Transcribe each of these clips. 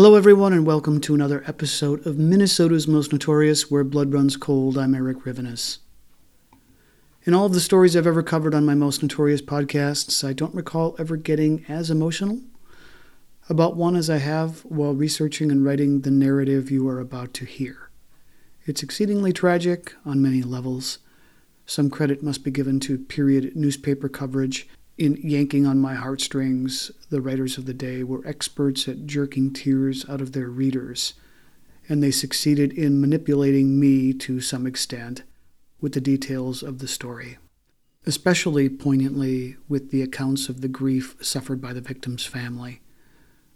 Hello, everyone, and welcome to another episode of Minnesota's Most Notorious Where Blood Runs Cold. I'm Eric Rivenes. In all of the stories I've ever covered on my Most Notorious podcasts, I don't recall ever getting as emotional about one as I have while researching and writing the narrative you are about to hear. It's exceedingly tragic on many levels. Some credit must be given to period newspaper coverage in yanking on my heartstrings, the writers of the day were experts at jerking tears out of their readers, and they succeeded in manipulating me to some extent with the details of the story, especially poignantly with the accounts of the grief suffered by the victim's family.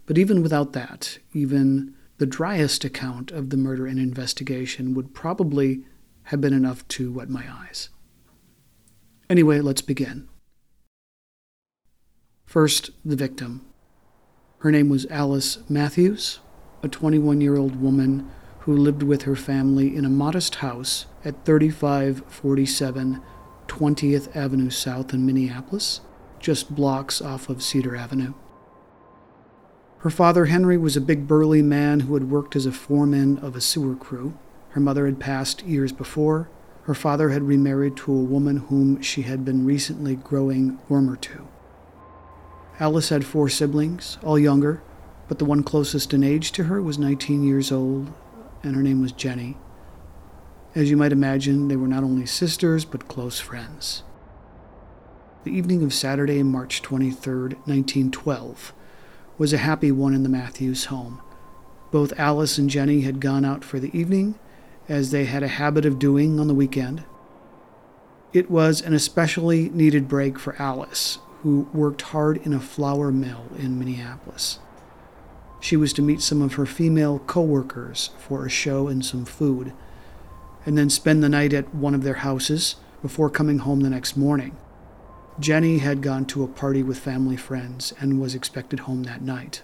But even without that, even the driest account of the murder and investigation would probably have been enough to wet my eyes. Anyway, let's begin. First, the victim. Her name was Alice Matthews, a 21 year old woman who lived with her family in a modest house at 3547 20th Avenue South in Minneapolis, just blocks off of Cedar Avenue. Her father, Henry, was a big burly man who had worked as a foreman of a sewer crew. Her mother had passed years before. Her father had remarried to a woman whom she had been recently growing warmer to. Alice had four siblings, all younger, but the one closest in age to her was 19 years old, and her name was Jenny. As you might imagine, they were not only sisters, but close friends. The evening of Saturday, March 23, 1912, was a happy one in the Matthews home. Both Alice and Jenny had gone out for the evening, as they had a habit of doing on the weekend. It was an especially needed break for Alice, who worked hard in a flour mill in Minneapolis. She was to meet some of her female co-workers for a show and some food, and then spend the night at one of their houses before coming home the next morning. Jenny had gone to a party with family friends and was expected home that night.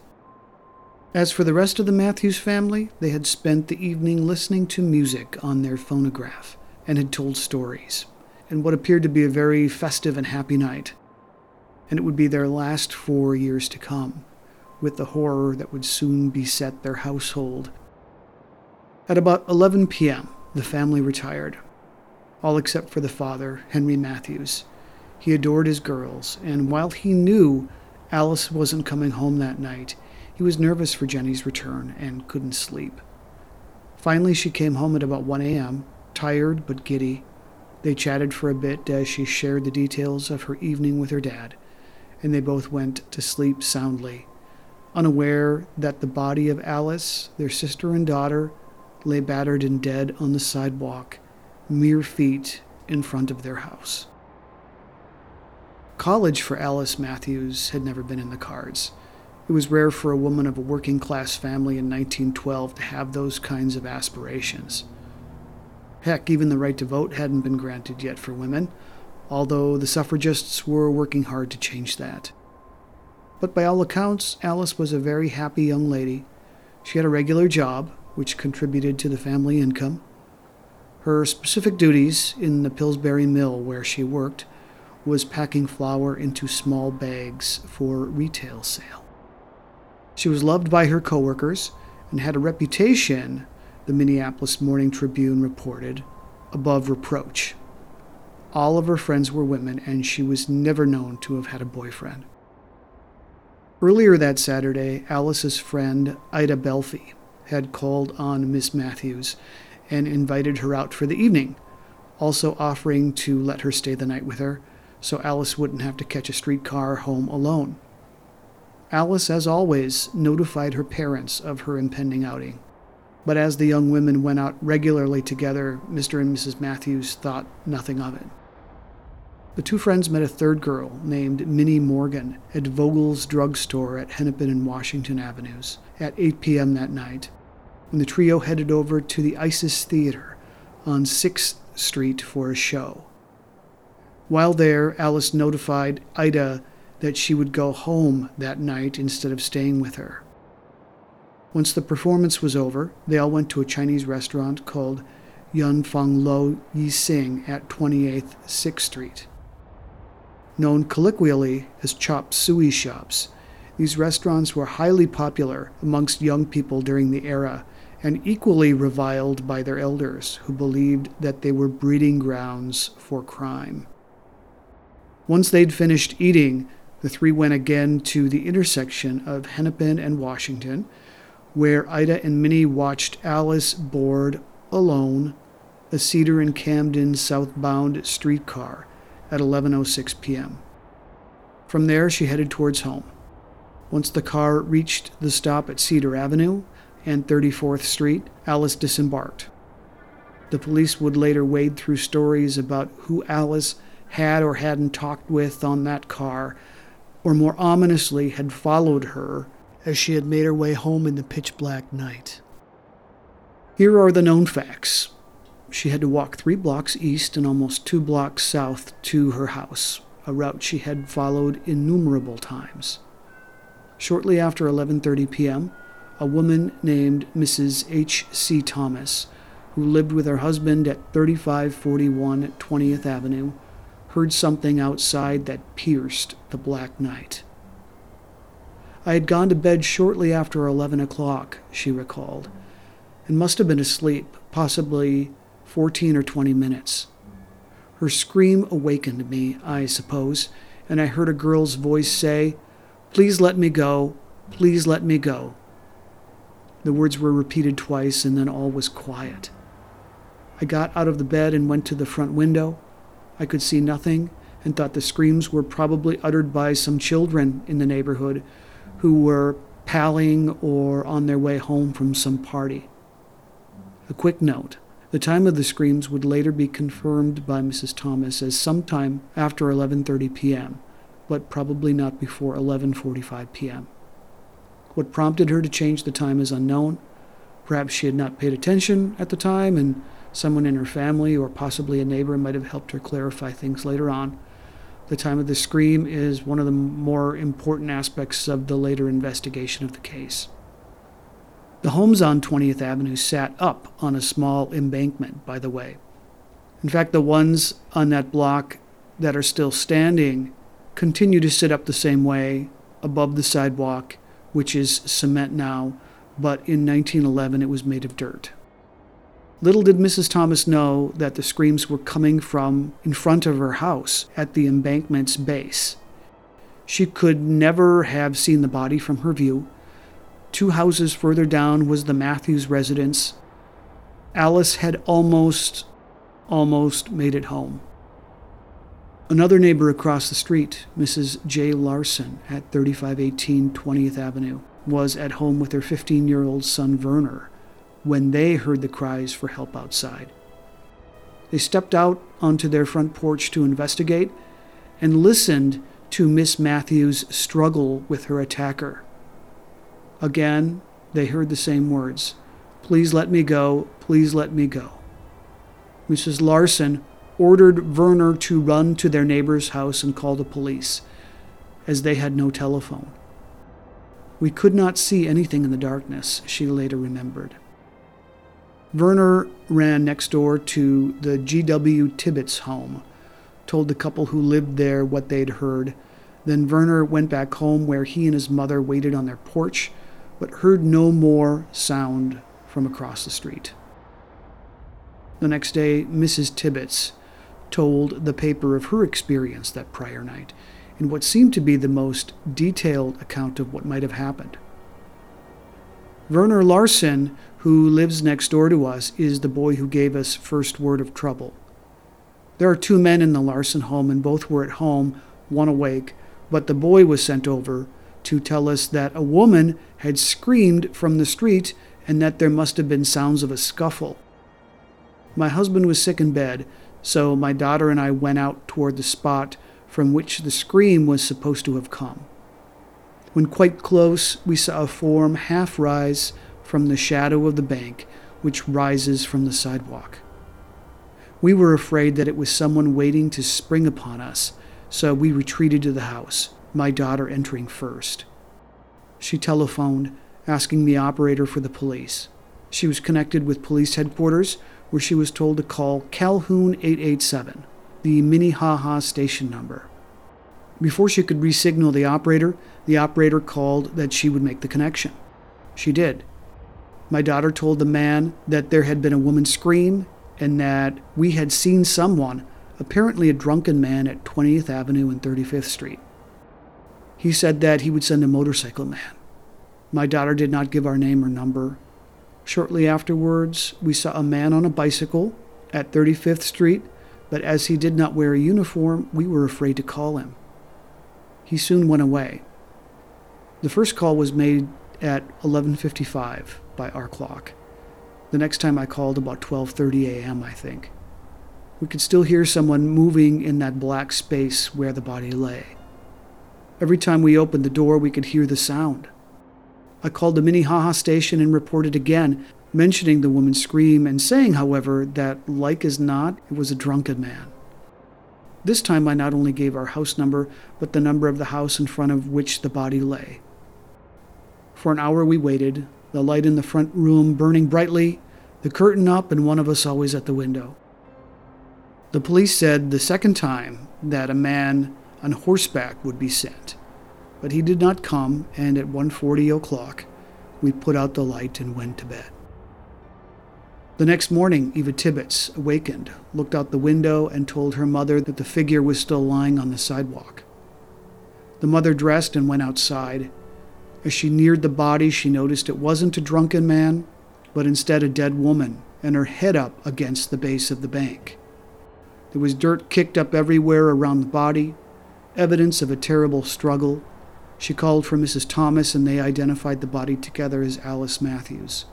As for the rest of the Matthews family, they had spent the evening listening to music on their phonograph and had told stories, and what appeared to be a very festive and happy night and it would be their last four years to come, with the horror that would soon beset their household. At about 11 p.m., the family retired, all except for the father, Henry Matthews. He adored his girls, and while he knew Alice wasn't coming home that night, he was nervous for Jenny's return and couldn't sleep. Finally, she came home at about 1 a.m., tired but giddy. They chatted for a bit as she shared the details of her evening with her dad and they both went to sleep soundly, unaware that the body of Alice, their sister and daughter, lay battered and dead on the sidewalk, mere feet in front of their house. College for Alice Matthews had never been in the cards. It was rare for a woman of a working class family in 1912 to have those kinds of aspirations. Heck, even the right to vote hadn't been granted yet for women, although the suffragists were working hard to change that. But by all accounts, Alice was a very happy young lady. She had a regular job, which contributed to the family income. Her specific duties in the Pillsbury mill where she worked was packing flour into small bags for retail sale. She was loved by her coworkers and had a reputation, the Minneapolis Morning Tribune reported, above reproach. All of her friends were women, and she was never known to have had a boyfriend. Earlier that Saturday, Alice's friend Ida Belfi had called on Miss Matthews and invited her out for the evening, also offering to let her stay the night with her so Alice wouldn't have to catch a streetcar home alone. Alice, as always, notified her parents of her impending outing. But as the young women went out regularly together, Mr. and Mrs. Matthews thought nothing of it. The two friends met a third girl named Minnie Morgan at Vogel's drugstore at Hennepin and Washington Avenues at 8 p.m. that night, when the trio headed over to the Isis Theater on 6th Street for a show. While there, Alice notified Ida that she would go home that night instead of staying with her. Once the performance was over, they all went to a Chinese restaurant called Yun Feng Lo Yi Sing at 28th 6th Street. Known colloquially as chop suey shops, these restaurants were highly popular amongst young people during the era and equally reviled by their elders, who believed that they were breeding grounds for crime. Once they'd finished eating, the three went again to the intersection of Hennepin and Washington, where Ida and Minnie watched Alice board alone a Cedar and Camden southbound streetcar at 11:06 p.m. From there she headed towards home. Once the car reached the stop at Cedar Avenue and 34th Street, Alice disembarked. The police would later wade through stories about who Alice had or hadn't talked with on that car or more ominously had followed her as she had made her way home in the pitch black night. Here are the known facts. She had to walk three blocks east and almost two blocks south to her house, a route she had followed innumerable times. Shortly after 11:30 p.m., a woman named Mrs. H. C. Thomas, who lived with her husband at 3541 20th Avenue, heard something outside that pierced the black night. I had gone to bed shortly after 11 o'clock, she recalled, and must have been asleep, possibly 14 or 20 minutes. Her scream awakened me, I suppose, and I heard a girl's voice say, Please let me go, please let me go. The words were repeated twice, and then all was quiet. I got out of the bed and went to the front window. I could see nothing and thought the screams were probably uttered by some children in the neighborhood who were palling or on their way home from some party. A quick note the time of the screams would later be confirmed by Mrs. Thomas as sometime after 11:30 p.m., but probably not before 11:45 p.m. What prompted her to change the time is unknown. Perhaps she had not paid attention at the time and Someone in her family or possibly a neighbor might have helped her clarify things later on. The time of the scream is one of the more important aspects of the later investigation of the case. The homes on 20th Avenue sat up on a small embankment, by the way. In fact, the ones on that block that are still standing continue to sit up the same way above the sidewalk, which is cement now, but in 1911 it was made of dirt. Little did Mrs. Thomas know that the screams were coming from in front of her house at the embankment's base. She could never have seen the body from her view. Two houses further down was the Matthews residence. Alice had almost, almost made it home. Another neighbor across the street, Mrs. J. Larson at 3518 20th Avenue, was at home with her 15 year old son Werner when they heard the cries for help outside. They stepped out onto their front porch to investigate and listened to Miss Matthews struggle with her attacker. Again, they heard the same words Please let me go, please let me go. Mrs. Larson ordered Werner to run to their neighbor's house and call the police, as they had no telephone. We could not see anything in the darkness, she later remembered. Werner ran next door to the G.W. Tibbets home, told the couple who lived there what they'd heard. Then Werner went back home where he and his mother waited on their porch, but heard no more sound from across the street. The next day, Mrs. Tibbets told the paper of her experience that prior night in what seemed to be the most detailed account of what might have happened. Werner Larson, who lives next door to us, is the boy who gave us first word of trouble. There are two men in the Larson home, and both were at home, one awake, but the boy was sent over to tell us that a woman had screamed from the street and that there must have been sounds of a scuffle. My husband was sick in bed, so my daughter and I went out toward the spot from which the scream was supposed to have come. When quite close, we saw a form half rise from the shadow of the bank, which rises from the sidewalk. We were afraid that it was someone waiting to spring upon us, so we retreated to the house, my daughter entering first. She telephoned, asking the operator for the police. She was connected with police headquarters, where she was told to call Calhoun 887, the Minnehaha station number. Before she could resignal the operator, the operator called that she would make the connection. She did. My daughter told the man that there had been a woman scream and that we had seen someone, apparently a drunken man, at 20th Avenue and 35th Street. He said that he would send a motorcycle man. My daughter did not give our name or number. Shortly afterwards, we saw a man on a bicycle at 35th Street, but as he did not wear a uniform, we were afraid to call him. He soon went away. The first call was made at 11:55 by our clock. The next time I called about 12:30 a.m., I think. We could still hear someone moving in that black space where the body lay. Every time we opened the door, we could hear the sound. I called the Minnehaha station and reported again, mentioning the woman's scream and saying, however, that like as not, it was a drunken man. This time I not only gave our house number, but the number of the house in front of which the body lay. For an hour we waited, the light in the front room burning brightly, the curtain up, and one of us always at the window. The police said the second time that a man on horseback would be sent, but he did not come, and at 1:40 o'clock we put out the light and went to bed. The next morning, Eva Tibbets awakened, looked out the window, and told her mother that the figure was still lying on the sidewalk. The mother dressed and went outside. As she neared the body, she noticed it wasn't a drunken man, but instead a dead woman, and her head up against the base of the bank. There was dirt kicked up everywhere around the body, evidence of a terrible struggle. She called for Mrs. Thomas, and they identified the body together as Alice Matthews.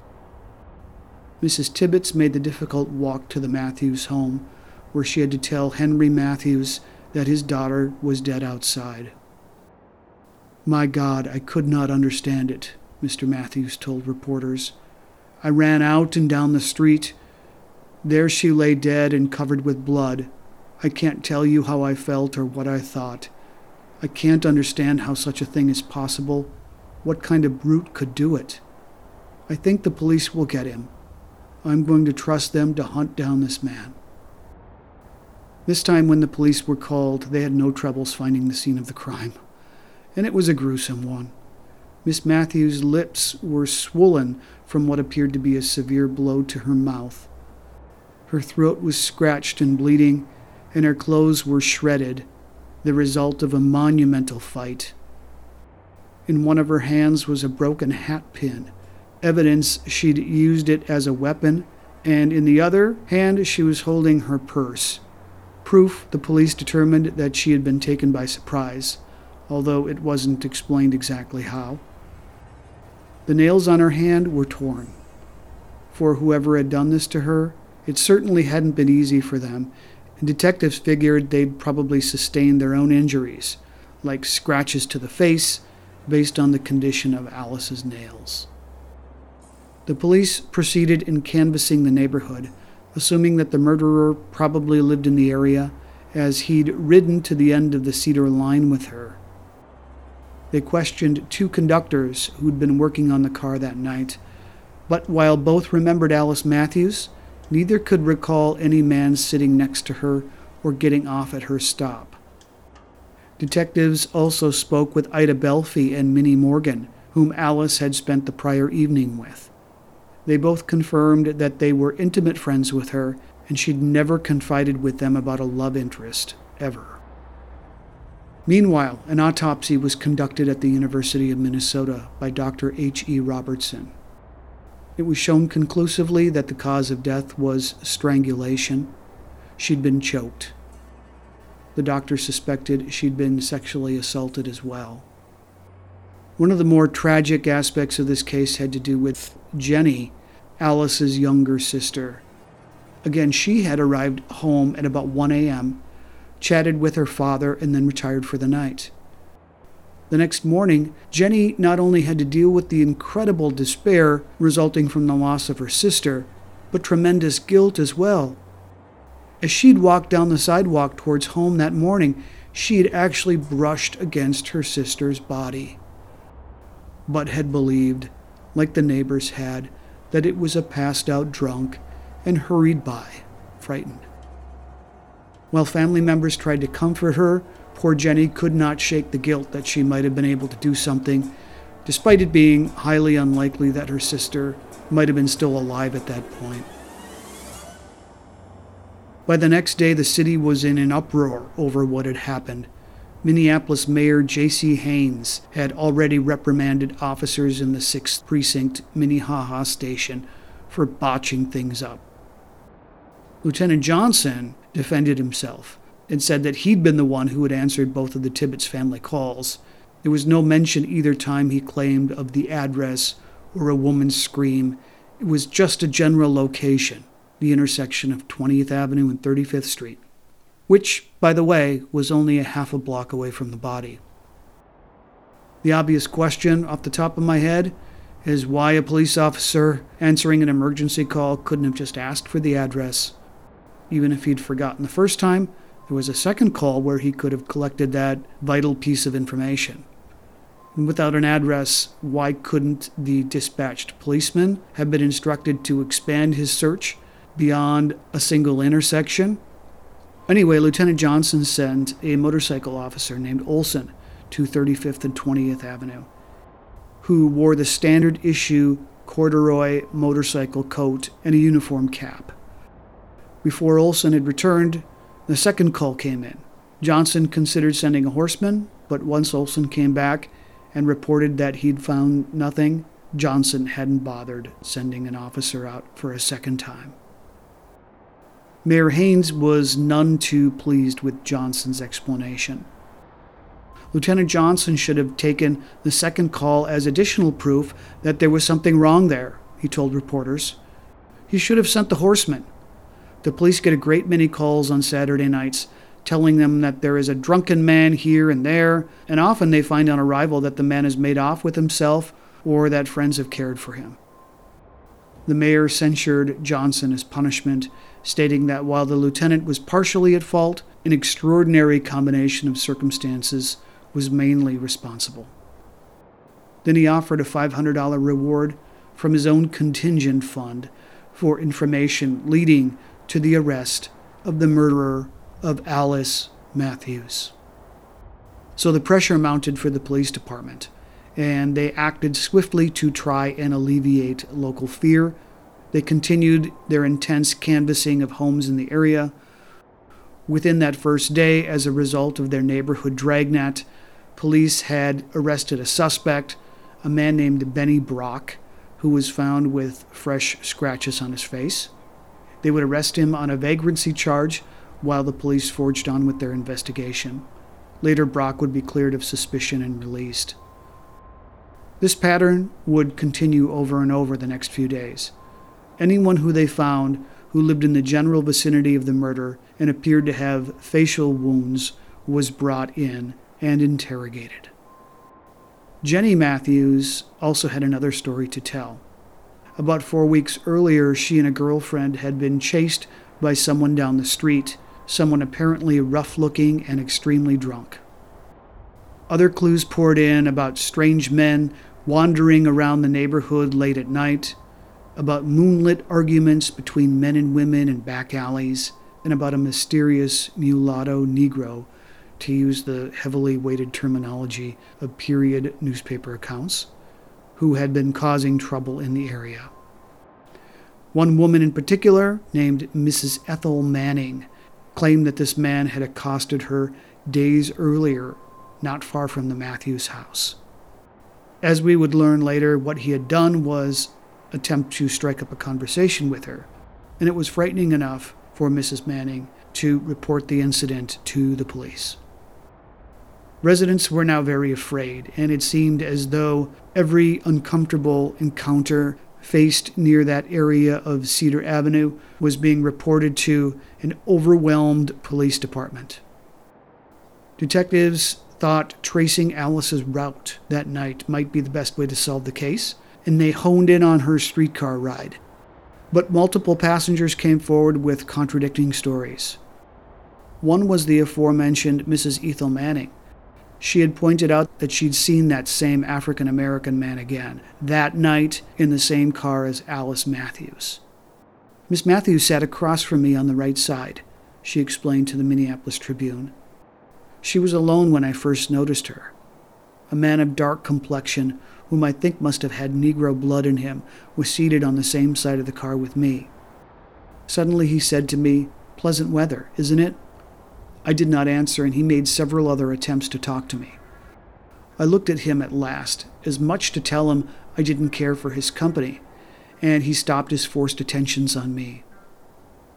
Mrs. Tibbets made the difficult walk to the Matthews home, where she had to tell Henry Matthews that his daughter was dead outside. My God, I could not understand it, Mr. Matthews told reporters. I ran out and down the street. There she lay dead and covered with blood. I can't tell you how I felt or what I thought. I can't understand how such a thing is possible. What kind of brute could do it? I think the police will get him. I'm going to trust them to hunt down this man. This time, when the police were called, they had no troubles finding the scene of the crime, and it was a gruesome one. Miss Matthews' lips were swollen from what appeared to be a severe blow to her mouth. Her throat was scratched and bleeding, and her clothes were shredded, the result of a monumental fight. In one of her hands was a broken hat pin evidence she'd used it as a weapon, and in the other hand she was holding her purse. Proof the police determined that she had been taken by surprise, although it wasn't explained exactly how. The nails on her hand were torn. For whoever had done this to her, it certainly hadn't been easy for them, detectives figured they'd probably sustained their own injuries, like scratches to the face, based on the condition of Alice's nails. The police proceeded in canvassing the neighborhood, assuming that the murderer probably lived in the area as he'd ridden to the end of the cedar line with her. They questioned two conductors who'd been working on the car that night, but while both remembered Alice Matthews, neither could recall any man sitting next to her or getting off at her stop. Detectives also spoke with Ida Belfi and Minnie Morgan, whom Alice had spent the prior evening with. They both confirmed that they were intimate friends with her and she'd never confided with them about a love interest, ever. Meanwhile, an autopsy was conducted at the University of Minnesota by Dr. H. E. Robertson. It was shown conclusively that the cause of death was strangulation. She'd been choked. The doctor suspected she'd been sexually assaulted as well. One of the more tragic aspects of this case had to do with Jenny, Alice's younger sister. Again, she had arrived home at about 1 a.m., chatted with her father, and then retired for the night. The next morning, Jenny not only had to deal with the incredible despair resulting from the loss of her sister, but tremendous guilt as well. As she'd walked down the sidewalk towards home that morning, she'd actually brushed against her sister's body, but had believed, like the neighbors had, that it was a passed out drunk and hurried by, frightened. While family members tried to comfort her, poor Jenny could not shake the guilt that she might have been able to do something, despite it being highly unlikely that her sister might have been still alive at that point. By the next day, the city was in an uproar over what had happened. Minneapolis Mayor J.C. Haynes had already reprimanded officers in the 6th Precinct Minnehaha station for botching things up. Lieutenant Johnson defended himself and said that he'd been the one who had answered both of the Tibbets family calls. There was no mention either time he claimed of the address or a woman's scream. It was just a general location, the intersection of 20th Avenue and 35th Street, which, by the way, was only a half a block away from the body. The obvious question off the top of my head is why a police officer answering an emergency call couldn't have just asked for the address even if he'd forgotten the first time, there was a second call where he could have collected that vital piece of information. And without an address, why couldn't the dispatched policeman have been instructed to expand his search beyond a single intersection? Anyway, Lieutenant Johnson sent a motorcycle officer named Olson to 35th and 20th Avenue, who wore the standard issue corduroy motorcycle coat and a uniform cap. Before Olson had returned, the second call came in. Johnson considered sending a horseman, but once Olson came back and reported that he'd found nothing, Johnson hadn't bothered sending an officer out for a second time. Mayor Haynes was none too pleased with Johnson's explanation. Lieutenant Johnson should have taken the second call as additional proof that there was something wrong there, he told reporters. He should have sent the horseman. The police get a great many calls on Saturday nights telling them that there is a drunken man here and there, and often they find on arrival that the man has made off with himself or that friends have cared for him. The mayor censured Johnson as punishment, stating that while the lieutenant was partially at fault, an extraordinary combination of circumstances was mainly responsible. Then he offered a $500 reward from his own contingent fund for information leading to the arrest of the murderer of Alice Matthews. So the pressure mounted for the police department, and they acted swiftly to try and alleviate local fear. They continued their intense canvassing of homes in the area. Within that first day, as a result of their neighborhood dragnet, police had arrested a suspect, a man named Benny Brock, who was found with fresh scratches on his face. They would arrest him on a vagrancy charge while the police forged on with their investigation. Later, Brock would be cleared of suspicion and released. This pattern would continue over and over the next few days. Anyone who they found who lived in the general vicinity of the murder and appeared to have facial wounds was brought in and interrogated. Jenny Matthews also had another story to tell. About four weeks earlier, she and a girlfriend had been chased by someone down the street, someone apparently rough looking and extremely drunk. Other clues poured in about strange men wandering around the neighborhood late at night, about moonlit arguments between men and women in back alleys, and about a mysterious mulatto Negro, to use the heavily weighted terminology of period newspaper accounts, who had been causing trouble in the area. One woman in particular, named Mrs. Ethel Manning, claimed that this man had accosted her days earlier, not far from the Matthews house. As we would learn later, what he had done was attempt to strike up a conversation with her, and it was frightening enough for Mrs. Manning to report the incident to the police. Residents were now very afraid, and it seemed as though every uncomfortable encounter faced near that area of Cedar Avenue was being reported to an overwhelmed police department. Detectives thought tracing Alice's route that night might be the best way to solve the case, and they honed in on her streetcar ride. But multiple passengers came forward with contradicting stories. One was the aforementioned Mrs. Ethel Manning. She had pointed out that she'd seen that same African American man again, that night in the same car as Alice Matthews. Miss Matthews sat across from me on the right side, she explained to the Minneapolis Tribune. She was alone when I first noticed her. A man of dark complexion, whom I think must have had Negro blood in him, was seated on the same side of the car with me. Suddenly he said to me, Pleasant weather, isn't it? I did not answer, and he made several other attempts to talk to me. I looked at him at last, as much to tell him I didn't care for his company, and he stopped his forced attentions on me.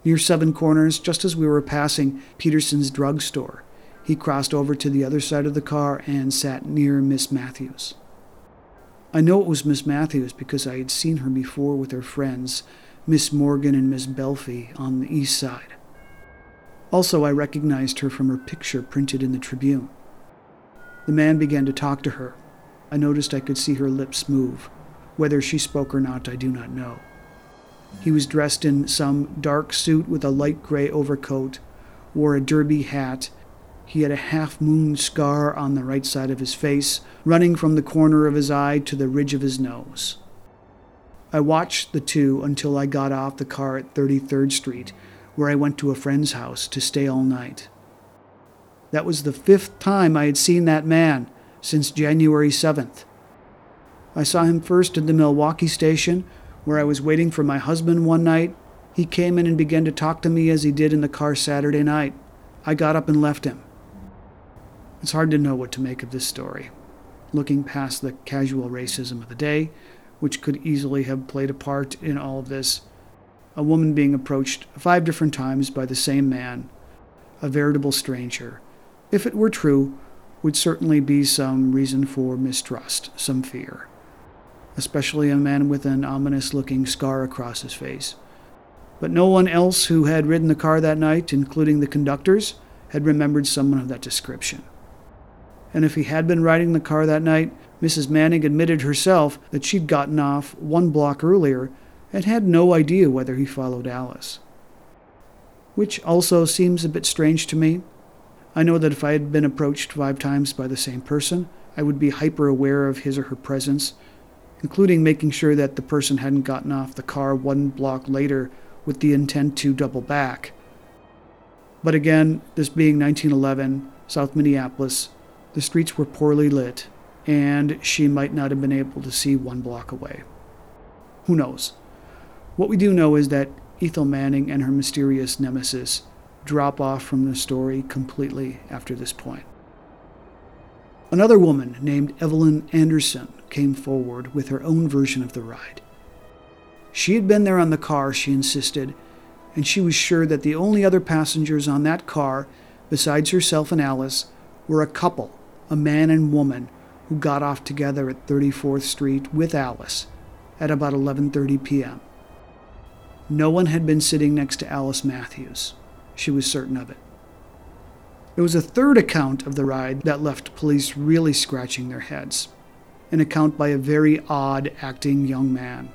Near Seven Corners, just as we were passing Peterson's drugstore, he crossed over to the other side of the car and sat near Miss Matthews. I know it was Miss Matthews because I had seen her before with her friends, Miss Morgan and Miss Belfi, on the east side. Also, I recognized her from her picture printed in the Tribune. The man began to talk to her. I noticed I could see her lips move. Whether she spoke or not, I do not know. He was dressed in some dark suit with a light gray overcoat, wore a derby hat, he had a half moon scar on the right side of his face, running from the corner of his eye to the ridge of his nose. I watched the two until I got off the car at 33rd Street, where I went to a friend's house to stay all night. That was the fifth time I had seen that man since January 7th. I saw him first at the Milwaukee station, where I was waiting for my husband one night. He came in and began to talk to me as he did in the car Saturday night. I got up and left him. It's hard to know what to make of this story. Looking past the casual racism of the day, which could easily have played a part in all of this, a woman being approached five different times by the same man, a veritable stranger, if it were true, would certainly be some reason for mistrust, some fear. Especially a man with an ominous looking scar across his face. But no one else who had ridden the car that night, including the conductors, had remembered someone of that description and if he had been riding the car that night, Mrs. Manning admitted herself that she'd gotten off one block earlier and had no idea whether he followed Alice. Which also seems a bit strange to me. I know that if I had been approached five times by the same person, I would be hyper aware of his or her presence, including making sure that the person hadn't gotten off the car one block later with the intent to double back. But again, this being 1911, South Minneapolis, the streets were poorly lit, and she might not have been able to see one block away. Who knows? What we do know is that Ethel Manning and her mysterious nemesis drop off from the story completely after this point. Another woman named Evelyn Anderson came forward with her own version of the ride. She had been there on the car, she insisted, and she was sure that the only other passengers on that car, besides herself and Alice, were a couple a man and woman who got off together at 34th Street with Alice at about 11:30 p.m. No one had been sitting next to Alice Matthews. She was certain of it. There was a third account of the ride that left police really scratching their heads. An account by a very odd acting young man.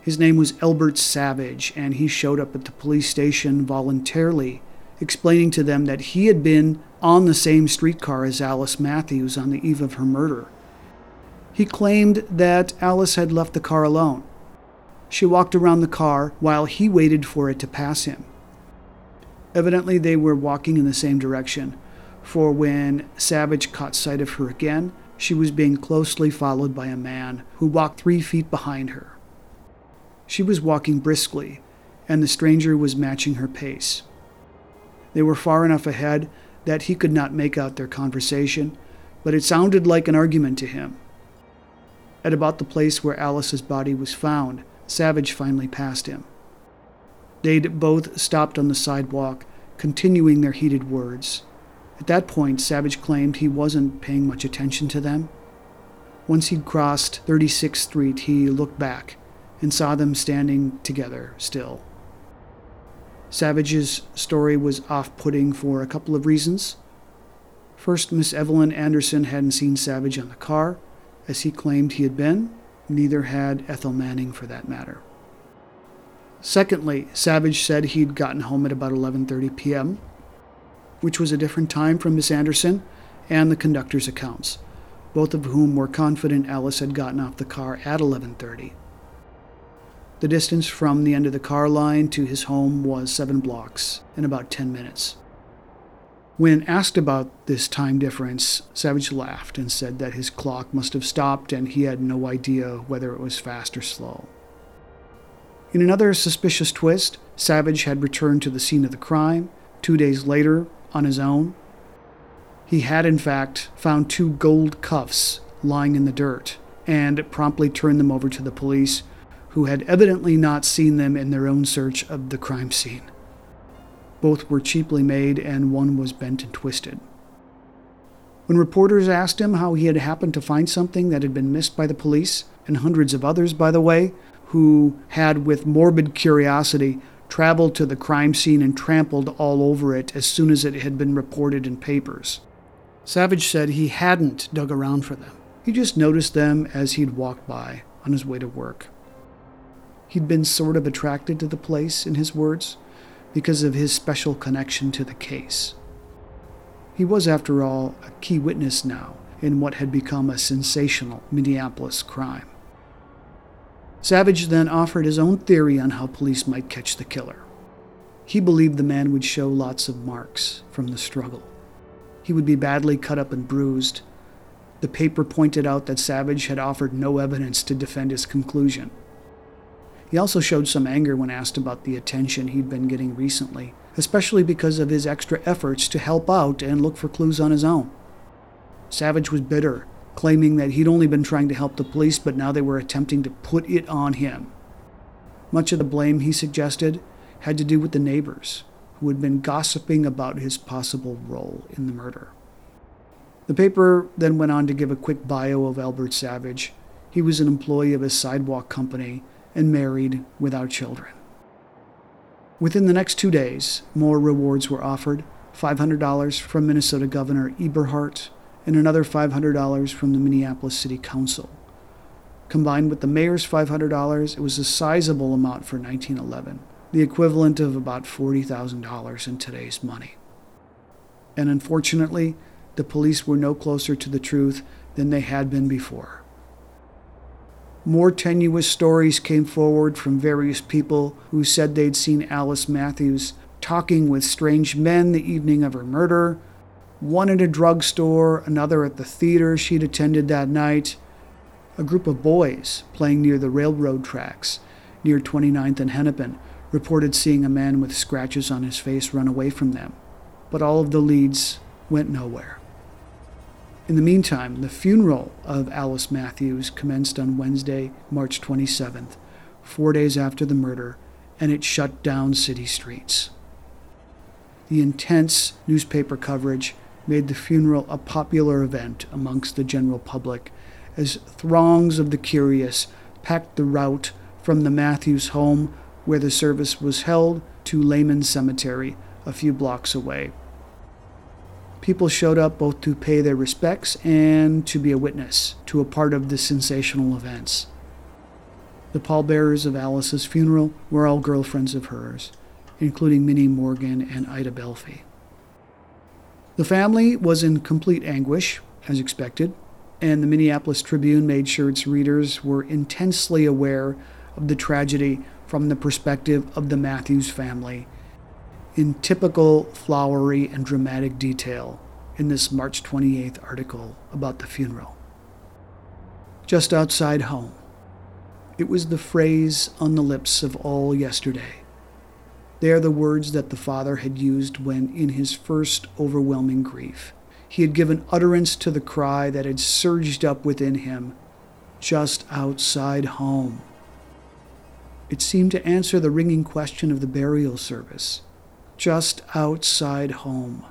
His name was Elbert Savage, and he showed up at the police station voluntarily, explaining to them that he had been on the same streetcar as Alice Matthews on the eve of her murder. He claimed that Alice had left the car alone. She walked around the car while he waited for it to pass him. Evidently, they were walking in the same direction, for when Savage caught sight of her again, she was being closely followed by a man who walked three feet behind her. She was walking briskly, and the stranger was matching her pace. They were far enough ahead that he could not make out their conversation, but it sounded like an argument to him. At about the place where Alice's body was found, Savage finally passed him. They'd both stopped on the sidewalk, continuing their heated words. At that point, Savage claimed he wasn't paying much attention to them. Once he'd crossed 36th Street, he looked back and saw them standing together still. Savage's story was off putting for a couple of reasons. First, Miss Evelyn Anderson hadn't seen Savage on the car, as he claimed he had been. Neither had Ethel Manning, for that matter. Secondly, Savage said he'd gotten home at about 11:30 p.m., which was a different time from Miss Anderson and the conductor's accounts, both of whom were confident Alice had gotten off the car at 11:30. The distance from the end of the car line to his home was seven blocks in about 10 minutes. When asked about this time difference, Savage laughed and said that his clock must have stopped and he had no idea whether it was fast or slow. In another suspicious twist, Savage had returned to the scene of the crime two days later on his own. He had, in fact, found two gold cuffs lying in the dirt and promptly turned them over to the police, who had evidently not seen them in their own search of the crime scene. Both were cheaply made, and one was bent and twisted. When reporters asked him how he had happened to find something that had been missed by the police, and hundreds of others, by the way, who had, with morbid curiosity, traveled to the crime scene and trampled all over it as soon as it had been reported in papers. Savage said he hadn't dug around for them. He just noticed them as he'd walked by on his way to work. He'd been sort of attracted to the place, in his words, because of his special connection to the case. He was, after all, a key witness now in what had become a sensational Minneapolis crime. Savage then offered his own theory on how police might catch the killer. He believed the man would show lots of marks from the struggle. He would be badly cut up and bruised. The paper pointed out that Savage had offered no evidence to defend his conclusion. He also showed some anger when asked about the attention he'd been getting recently, especially because of his extra efforts to help out and look for clues on his own. Savage was bitter, claiming that he'd only been trying to help the police, but now they were attempting to put it on him. Much of the blame, he suggested, had to do with the neighbors, who had been gossiping about his possible role in the murder. The paper then went on to give a quick bio of Albert Savage. He was an employee of a sidewalk company and married without children. Within the next two days, more rewards were offered $500 from Minnesota Governor Eberhart and another $500 from the Minneapolis City Council. Combined with the mayor's $500, it was a sizable amount for 1911, the equivalent of about $40,000 in today's money. And unfortunately, the police were no closer to the truth than they had been before. More tenuous stories came forward from various people who said they'd seen Alice Matthews talking with strange men the evening of her murder, one at a drugstore, another at the theater she'd attended that night. A group of boys playing near the railroad tracks near 29th and Hennepin reported seeing a man with scratches on his face run away from them, but all of the leads went nowhere. In the meantime, the funeral of Alice Matthews commenced on Wednesday, March 27th, four days after the murder, and it shut down city streets. The intense newspaper coverage made the funeral a popular event amongst the general public as throngs of the curious packed the route from the Matthews home where the service was held to Layman Cemetery a few blocks away. People showed up both to pay their respects and to be a witness to a part of the sensational events. The pallbearers of Alice's funeral were all girlfriends of hers, including Minnie Morgan and Ida Belfi. The family was in complete anguish, as expected, and the Minneapolis Tribune made sure its readers were intensely aware of the tragedy from the perspective of the Matthews family in typical flowery and dramatic detail in this March 28th article about the funeral. Just outside home, it was the phrase on the lips of all yesterday. They are the words that the father had used when, in his first overwhelming grief, he had given utterance to the cry that had surged up within him just outside home. It seemed to answer the ringing question of the burial service just outside home.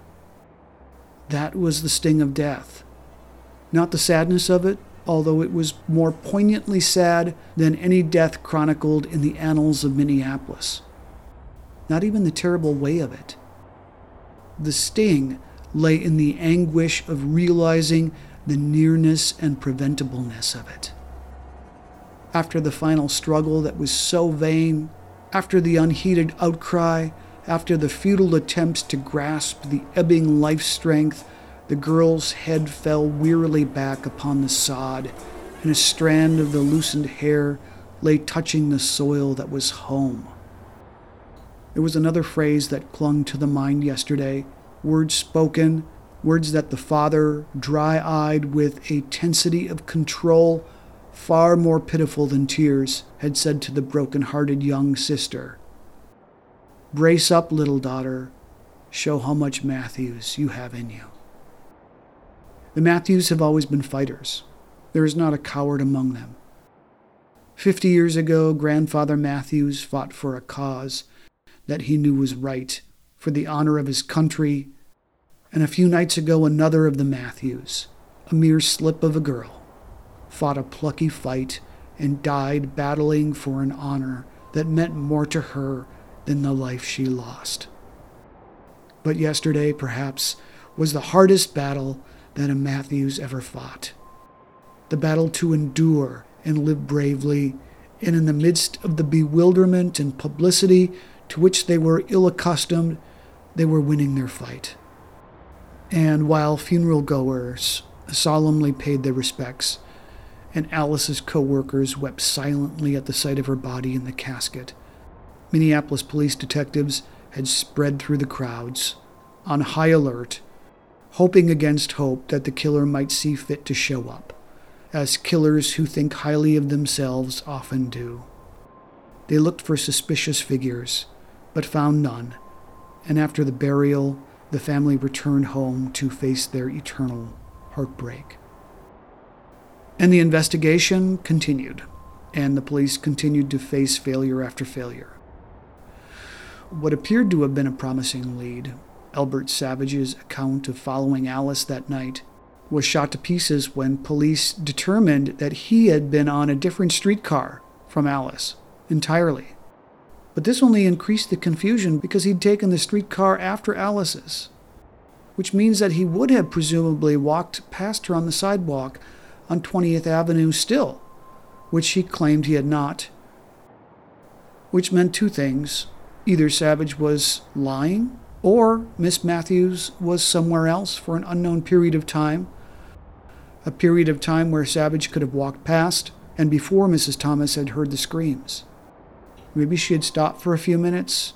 That was the sting of death. Not the sadness of it, although it was more poignantly sad than any death chronicled in the annals of Minneapolis. Not even the terrible way of it. The sting lay in the anguish of realizing the nearness and preventableness of it. After the final struggle that was so vain, after the unheeded outcry, after the futile attempts to grasp the ebbing life strength, the girl's head fell wearily back upon the sod, and a strand of the loosened hair lay touching the soil that was home. There was another phrase that clung to the mind yesterday, words spoken, words that the father, dry eyed with a tensity of control far more pitiful than tears, had said to the broken hearted young sister. Brace up, little daughter. Show how much Matthews you have in you. The Matthews have always been fighters. There is not a coward among them. Fifty years ago, Grandfather Matthews fought for a cause that he knew was right, for the honor of his country, and a few nights ago, another of the Matthews, a mere slip of a girl, fought a plucky fight and died battling for an honor that meant more to her than the life she lost. But yesterday, perhaps, was the hardest battle that a Matthews ever fought. The battle to endure and live bravely, and in the midst of the bewilderment and publicity to which they were ill accustomed, they were winning their fight. And while funeral goers solemnly paid their respects, and Alice's co workers wept silently at the sight of her body in the casket, Minneapolis police detectives had spread through the crowds, on high alert, hoping against hope that the killer might see fit to show up, as killers who think highly of themselves often do. They looked for suspicious figures, but found none, and after the burial, the family returned home to face their eternal heartbreak. And the investigation continued, and the police continued to face failure after failure. What appeared to have been a promising lead, Albert Savage's account of following Alice that night, was shot to pieces when police determined that he had been on a different streetcar from Alice entirely. But this only increased the confusion because he'd taken the streetcar after Alice's, which means that he would have presumably walked past her on the sidewalk on 20th Avenue still, which he claimed he had not. Which meant two things. Either Savage was lying, or Miss Matthews was somewhere else for an unknown period of time. A period of time where Savage could have walked past, and before Mrs. Thomas had heard the screams. Maybe she had stopped for a few minutes.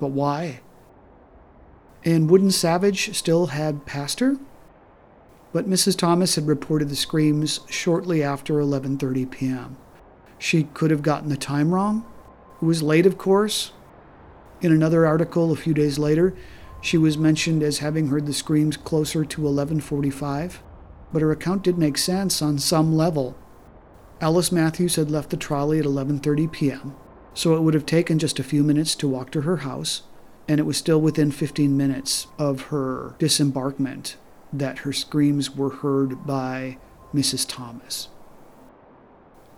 But why? And wouldn't Savage still had passed her? But Mrs. Thomas had reported the screams shortly after 11:30 p.m. She could have gotten the time wrong. It was late, of course, in another article a few days later, she was mentioned as having heard the screams closer to 11:45, but her account did make sense on some level. Alice Matthews had left the trolley at 11:30 p.m., so it would have taken just a few minutes to walk to her house, and it was still within 15 minutes of her disembarkment that her screams were heard by Mrs. Thomas.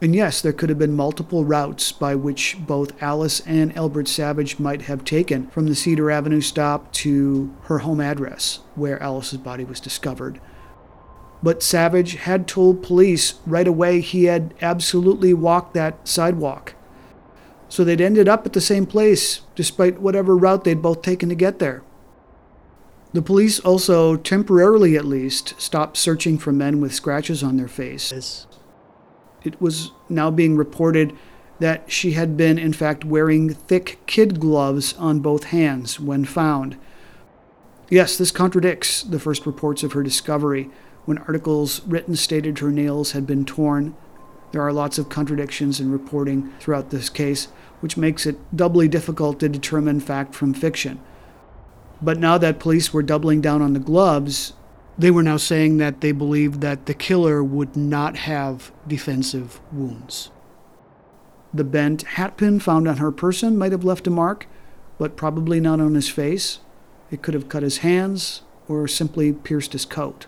And yes, there could have been multiple routes by which both Alice and Albert Savage might have taken from the Cedar Avenue stop to her home address, where Alice's body was discovered. But Savage had told police right away he had absolutely walked that sidewalk. So they'd ended up at the same place, despite whatever route they'd both taken to get there. The police also, temporarily at least, stopped searching for men with scratches on their faces. It was now being reported that she had been, in fact, wearing thick kid gloves on both hands when found. Yes, this contradicts the first reports of her discovery, when articles written stated her nails had been torn. There are lots of contradictions in reporting throughout this case, which makes it doubly difficult to determine fact from fiction. But now that police were doubling down on the gloves, they were now saying that they believed that the killer would not have defensive wounds. The bent hatpin found on her person might have left a mark, but probably not on his face. It could have cut his hands or simply pierced his coat.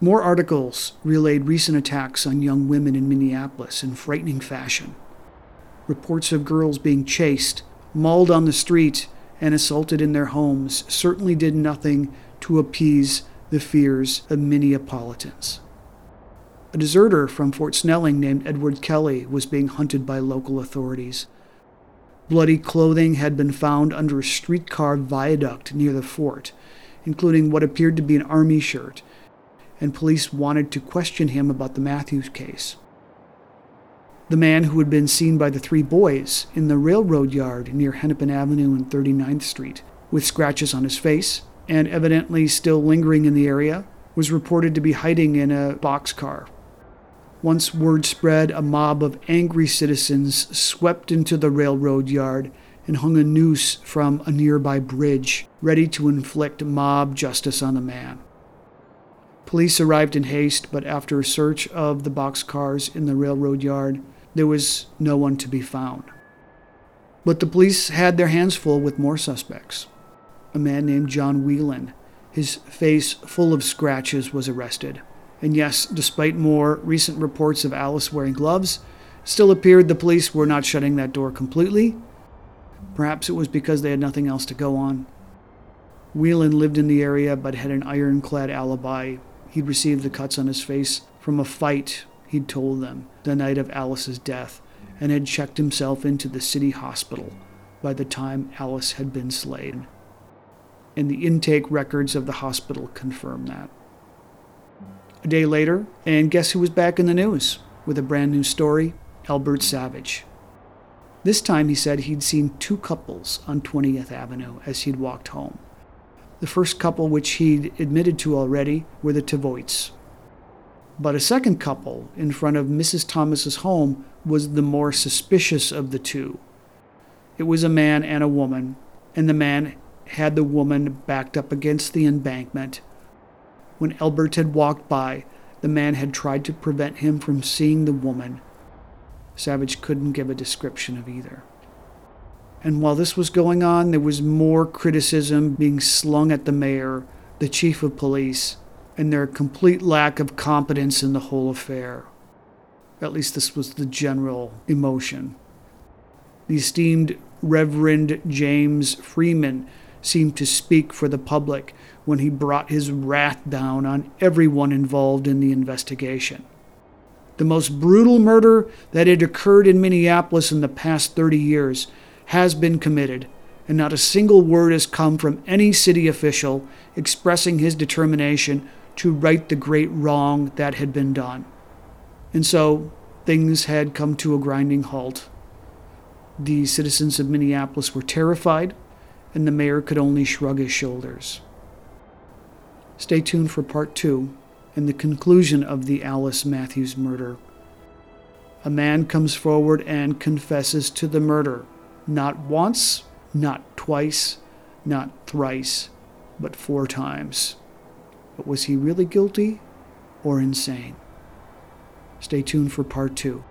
More articles relayed recent attacks on young women in Minneapolis in frightening fashion. Reports of girls being chased, mauled on the street, and assaulted in their homes certainly did nothing to appease the fears of Minneapolitans. A deserter from Fort Snelling named Edward Kelly was being hunted by local authorities. Bloody clothing had been found under a streetcar viaduct near the fort, including what appeared to be an army shirt, and police wanted to question him about the Matthews case the man who had been seen by the three boys in the railroad yard near Hennepin Avenue and 39th Street, with scratches on his face and evidently still lingering in the area, was reported to be hiding in a boxcar. Once word spread, a mob of angry citizens swept into the railroad yard and hung a noose from a nearby bridge, ready to inflict mob justice on the man. Police arrived in haste, but after a search of the boxcars in the railroad yard, there was no one to be found. But the police had their hands full with more suspects. A man named John Whelan, his face full of scratches, was arrested. And yes, despite more recent reports of Alice wearing gloves, still appeared the police were not shutting that door completely. Perhaps it was because they had nothing else to go on. Whelan lived in the area but had an ironclad alibi. He'd received the cuts on his face from a fight he'd told them the night of Alice's death and had checked himself into the city hospital by the time Alice had been slain. And the intake records of the hospital confirm that. A day later, and guess who was back in the news with a brand new story? Albert Savage. This time he said he'd seen two couples on 20th Avenue as he'd walked home. The first couple, which he'd admitted to already, were the Tibbets, but a second couple in front of Mrs. Thomas's home was the more suspicious of the two. It was a man and a woman, and the man had the woman backed up against the embankment. When Elbert had walked by, the man had tried to prevent him from seeing the woman. Savage couldn't give a description of either. And while this was going on, there was more criticism being slung at the mayor, the chief of police, and their complete lack of competence in the whole affair. At least this was the general emotion. The esteemed Reverend James Freeman seemed to speak for the public when he brought his wrath down on everyone involved in the investigation. The most brutal murder that had occurred in Minneapolis in the past 30 years has been committed, and not a single word has come from any city official expressing his determination to right the great wrong that had been done. And so things had come to a grinding halt. The citizens of Minneapolis were terrified, and the mayor could only shrug his shoulders. Stay tuned for part two and the conclusion of the Alice Matthews murder. A man comes forward and confesses to the murder, not once, not twice, not thrice, but four times. But was he really guilty or insane? Stay tuned for part two.